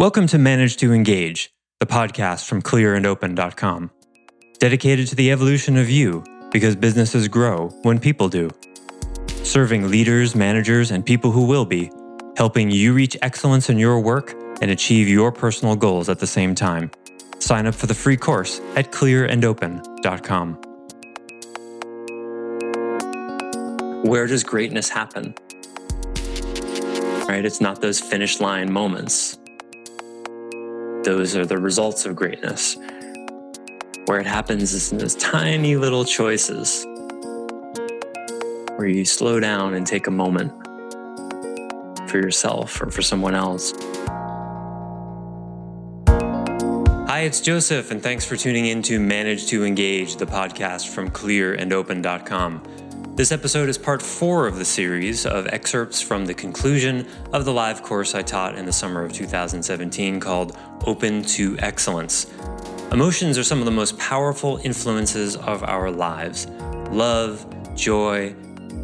Welcome to Manage to Engage, the podcast from clearandopen.com, dedicated to the evolution of you because businesses grow when people do. Serving leaders, managers, and people who will be, helping you reach excellence in your work and achieve your personal goals at the same time. Sign up for the free course at clearandopen.com. Where does greatness happen? Right? It's not those finish line moments. Those are the results of greatness. Where it happens is in those tiny little choices where you slow down and take a moment for yourself or for someone else. Hi, it's Joseph, and thanks for tuning in to Manage to Engage, the podcast from clearandopen.com. This episode is part four of the series of excerpts from the conclusion of the live course I taught in the summer of 2017 called Open to Excellence. Emotions are some of the most powerful influences of our lives love, joy,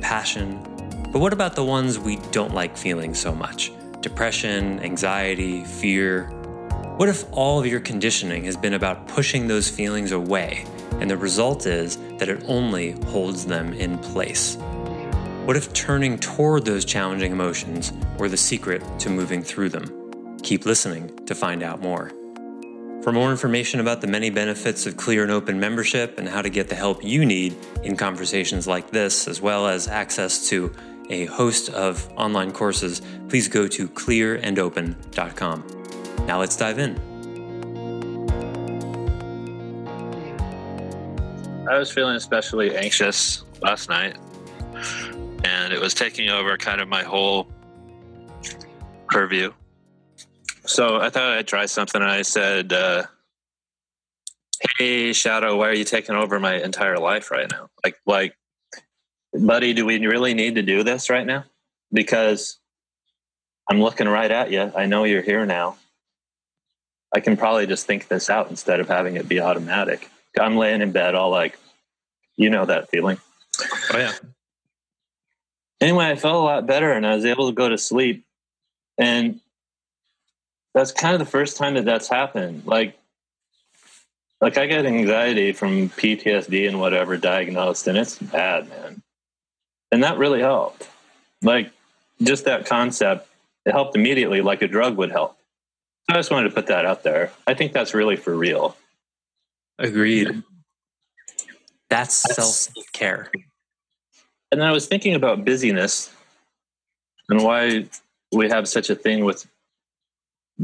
passion. But what about the ones we don't like feeling so much? Depression, anxiety, fear. What if all of your conditioning has been about pushing those feelings away? and the result is that it only holds them in place. What if turning toward those challenging emotions were the secret to moving through them? Keep listening to find out more. For more information about the many benefits of Clear and Open membership and how to get the help you need in conversations like this, as well as access to a host of online courses, please go to clearandopen.com. Now let's dive in. I was feeling especially anxious last night, and it was taking over kind of my whole purview. So I thought I'd try something, and I said, uh, "Hey, Shadow, why are you taking over my entire life right now? Like, like, buddy, do we really need to do this right now? Because I'm looking right at you. I know you're here now. I can probably just think this out instead of having it be automatic." I'm laying in bed all like, you know that feeling. Oh yeah. Anyway, I felt a lot better and I was able to go to sleep. And that's kind of the first time that that's happened. Like, like I get anxiety from PTSD and whatever diagnosed, and it's bad, man. And that really helped. Like, just that concept, it helped immediately, like a drug would help. So I just wanted to put that out there. I think that's really for real. Agreed. That's, That's self care. And then I was thinking about busyness and why we have such a thing with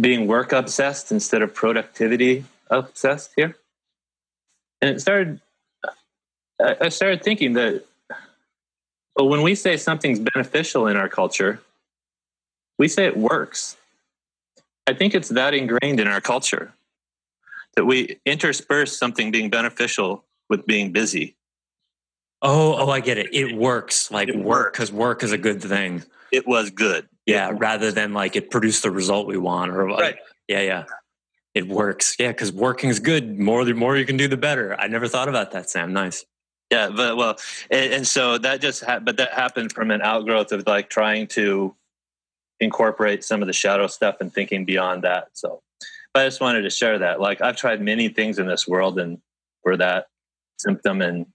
being work obsessed instead of productivity obsessed here. And it started, I started thinking that well, when we say something's beneficial in our culture, we say it works. I think it's that ingrained in our culture that we intersperse something being beneficial with being busy. Oh, oh, I get it. It works like it work because work is a good thing. It was good. Yeah, rather than like it produced the result we want or like, right. yeah, yeah. It works. Yeah, because working is good. More the more you can do, the better. I never thought about that, Sam. Nice. Yeah, but well, and, and so that just ha- but that happened from an outgrowth of like trying to incorporate some of the shadow stuff and thinking beyond that. So I just wanted to share that. Like I've tried many things in this world and for that symptom and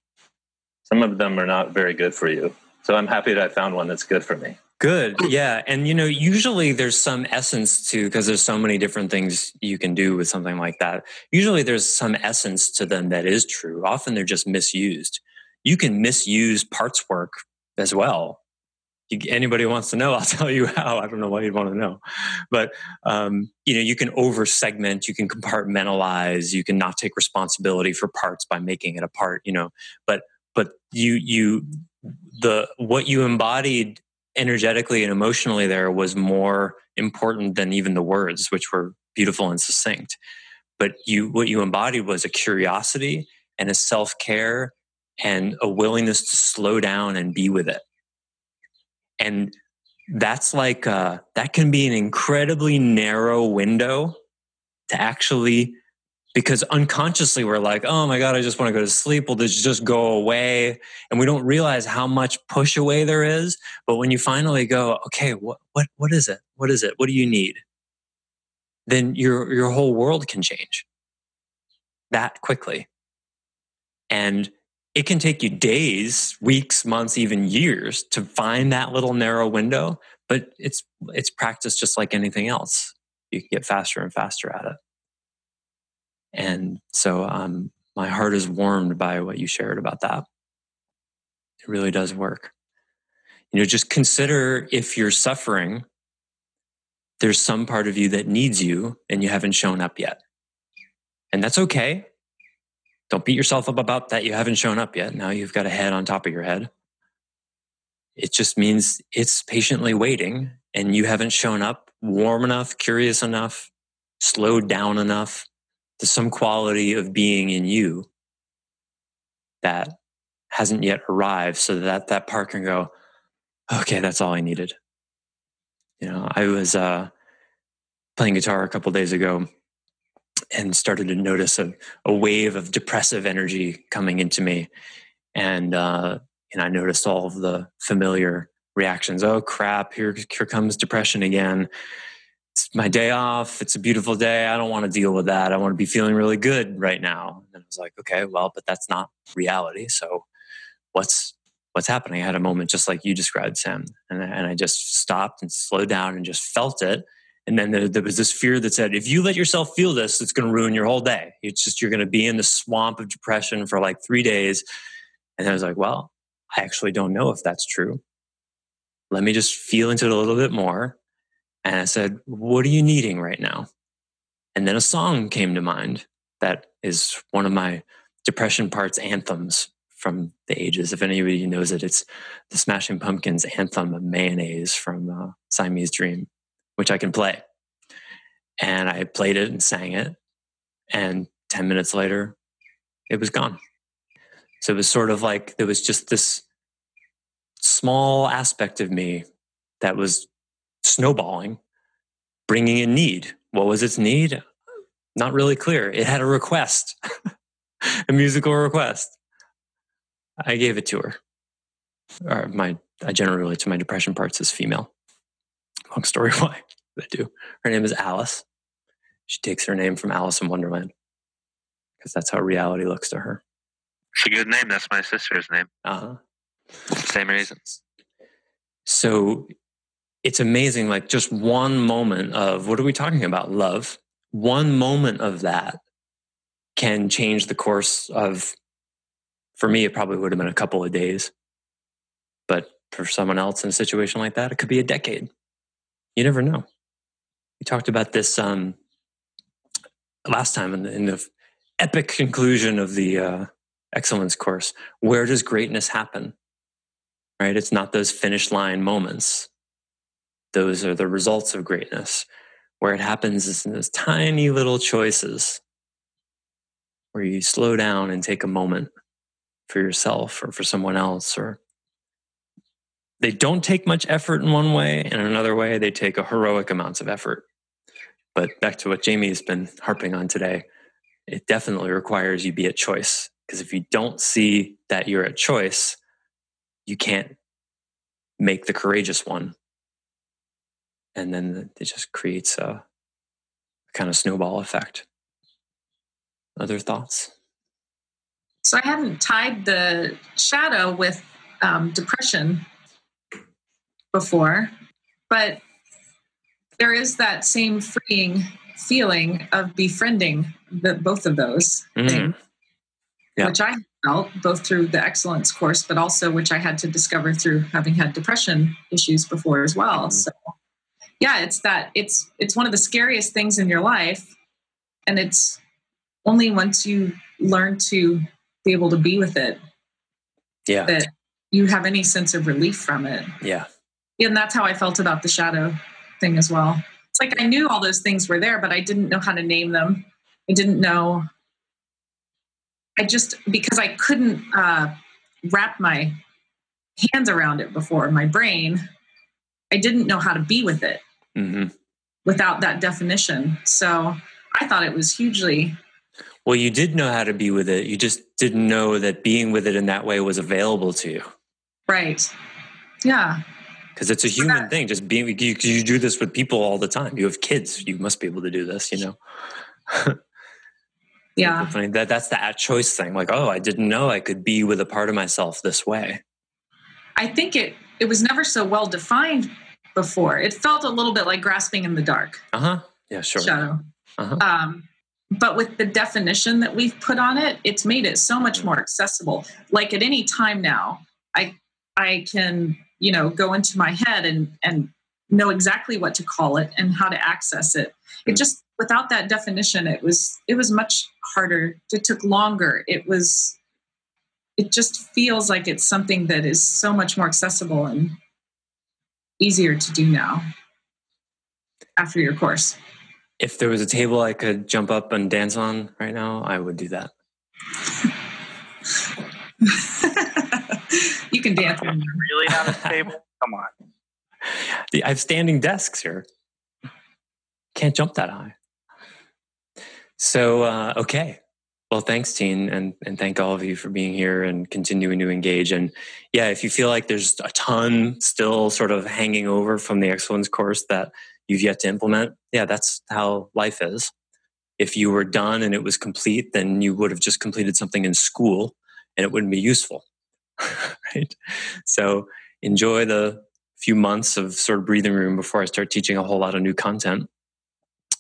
some of them are not very good for you. So I'm happy that I found one that's good for me. Good. Yeah. And you know, usually there's some essence to because there's so many different things you can do with something like that. Usually there's some essence to them that is true. Often they're just misused. You can misuse parts work as well anybody wants to know, I'll tell you how. I don't know why you'd want to know, but um, you know, you can over segment, you can compartmentalize, you can not take responsibility for parts by making it a part. You know, but but you you the what you embodied energetically and emotionally there was more important than even the words, which were beautiful and succinct. But you what you embodied was a curiosity and a self care and a willingness to slow down and be with it and that's like uh, that can be an incredibly narrow window to actually because unconsciously we're like oh my god i just want to go to sleep. Well this just go away? And we don't realize how much push away there is. But when you finally go okay what what what is it? What is it? What do you need? Then your your whole world can change that quickly. And it can take you days, weeks, months, even years to find that little narrow window, but it's it's practice just like anything else. You can get faster and faster at it. And so um, my heart is warmed by what you shared about that. It really does work. You know, just consider if you're suffering, there's some part of you that needs you and you haven't shown up yet. And that's okay. Don't beat yourself up about that you haven't shown up yet. Now you've got a head on top of your head. It just means it's patiently waiting and you haven't shown up warm enough, curious enough, slowed down enough to some quality of being in you that hasn't yet arrived so that that part can go, okay, that's all I needed. You know, I was uh, playing guitar a couple days ago and started to notice a, a wave of depressive energy coming into me. And, uh, and I noticed all of the familiar reactions. Oh crap, here, here comes depression again. It's my day off. It's a beautiful day. I don't want to deal with that. I want to be feeling really good right now. And I was like, okay, well, but that's not reality. So what's what's happening? I had a moment just like you described, Sam. And, and I just stopped and slowed down and just felt it and then there, there, was this fear that said, if you let yourself feel this, it's going to ruin your whole day. It's just, you're going to be in the swamp of depression for like three days. And I was like, well, I actually don't know if that's true. Let me just feel into it a little bit more. And I said, what are you needing right now? And then a song came to mind that is one of my depression parts anthems from the ages. If anybody knows it, it's the Smashing Pumpkins anthem of Mayonnaise from uh, Siamese Dream which I can play. And I played it and sang it. And 10 minutes later, it was gone. So it was sort of like there was just this small aspect of me that was snowballing, bringing in need. What was its need? Not really clear. It had a request, a musical request. I gave it to her. Or my, I generally relate to my depression parts as female. Long story why I do. Her name is Alice. She takes her name from Alice in Wonderland because that's how reality looks to her. It's a good name. That's my sister's name. Uh huh. Same reasons. So it's amazing. Like just one moment of what are we talking about? Love. One moment of that can change the course of, for me, it probably would have been a couple of days. But for someone else in a situation like that, it could be a decade you never know. We talked about this um, last time in the, in the epic conclusion of the uh, excellence course. Where does greatness happen? Right? It's not those finish line moments. Those are the results of greatness. Where it happens is in those tiny little choices where you slow down and take a moment for yourself or for someone else or they don't take much effort in one way, and in another way, they take a heroic amounts of effort. But back to what Jamie's been harping on today, it definitely requires you be at choice. Because if you don't see that you're at choice, you can't make the courageous one. And then it just creates a, kind of snowball effect. Other thoughts? So I hadn't tied the shadow with um, depression before, but there is that same freeing feeling of befriending the both of those mm-hmm. things, yeah. which I felt both through the excellence course, but also which I had to discover through having had depression issues before as well. Mm-hmm. So yeah, it's that it's it's one of the scariest things in your life. And it's only once you learn to be able to be with it yeah. that you have any sense of relief from it. Yeah and that's how I felt about the shadow thing as well. It's like I knew all those things were there, but I didn't know how to name them. I didn't know. I just because I couldn't uh, wrap my hands around it before my brain. I didn't know how to be with it mm-hmm. without that definition. So I thought it was hugely. Well, you did know how to be with it. You just didn't know that being with it in that way was available to you. Right. Yeah because it's a human thing. Just being you, you do this with people all the time. You have kids, you must be able to do this. You know. yeah, that that's the at choice thing. Like, oh, I didn't know I could be with a part of myself this way. I think it it was never so well defined before. It felt a little bit like grasping in the dark. Uh huh. Yeah, sure. Shadow. Uh-huh. Um, but with the definition that we've put on it, it's made it so much more accessible. Like at any time now, I I can you know go into my head and and know exactly what to call it and how to access it. It mm. just without that definition, it was it was much harder. It took longer. It was it just feels like it's something that is so much more accessible and easier to do now after your course. If there was a table I could jump up and dance on right now, I would do that. you can dance. really not a table? Come on. I have standing desks here. Can't jump that high. So, uh, okay. Well, thanks, Teen, and and thank all of you for being here and continuing to engage. And yeah, if you feel like there's a ton still sort of hanging over from the excellence course that you've yet to implement, yeah, that's how life is. If you were done and it was complete, then you would have just completed something in school, and it wouldn't be useful, right? So enjoy the few months of sort of breathing room before I start teaching a whole lot of new content,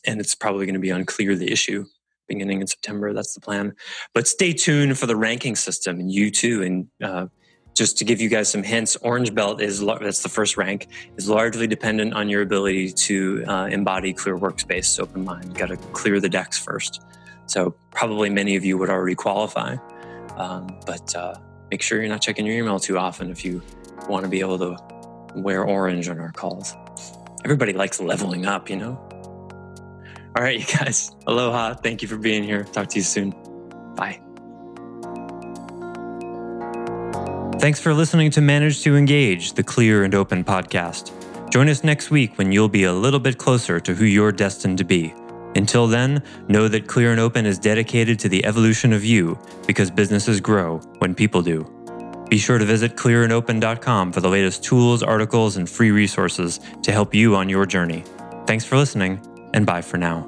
and it's probably going to be unclear the issue beginning in September. That's the plan. But stay tuned for the ranking system and you too. And uh, just to give you guys some hints, Orange Belt is that's the first rank is largely dependent on your ability to uh, embody clear workspace, open mind. Got to clear the decks first. So probably many of you would already qualify, um, but uh, make sure you're not checking your email too often if you want to be able to wear orange on our calls. Everybody likes leveling up, you know. All right, you guys. Aloha. Thank you for being here. Talk to you soon. Bye. Thanks for listening to Manage to Engage, the clear and open podcast. Join us next week when you'll be a little bit closer to who you're destined to be. Until then, know that Clear and Open is dedicated to the evolution of you because businesses grow when people do. Be sure to visit clearandopen.com for the latest tools, articles, and free resources to help you on your journey. Thanks for listening and bye for now.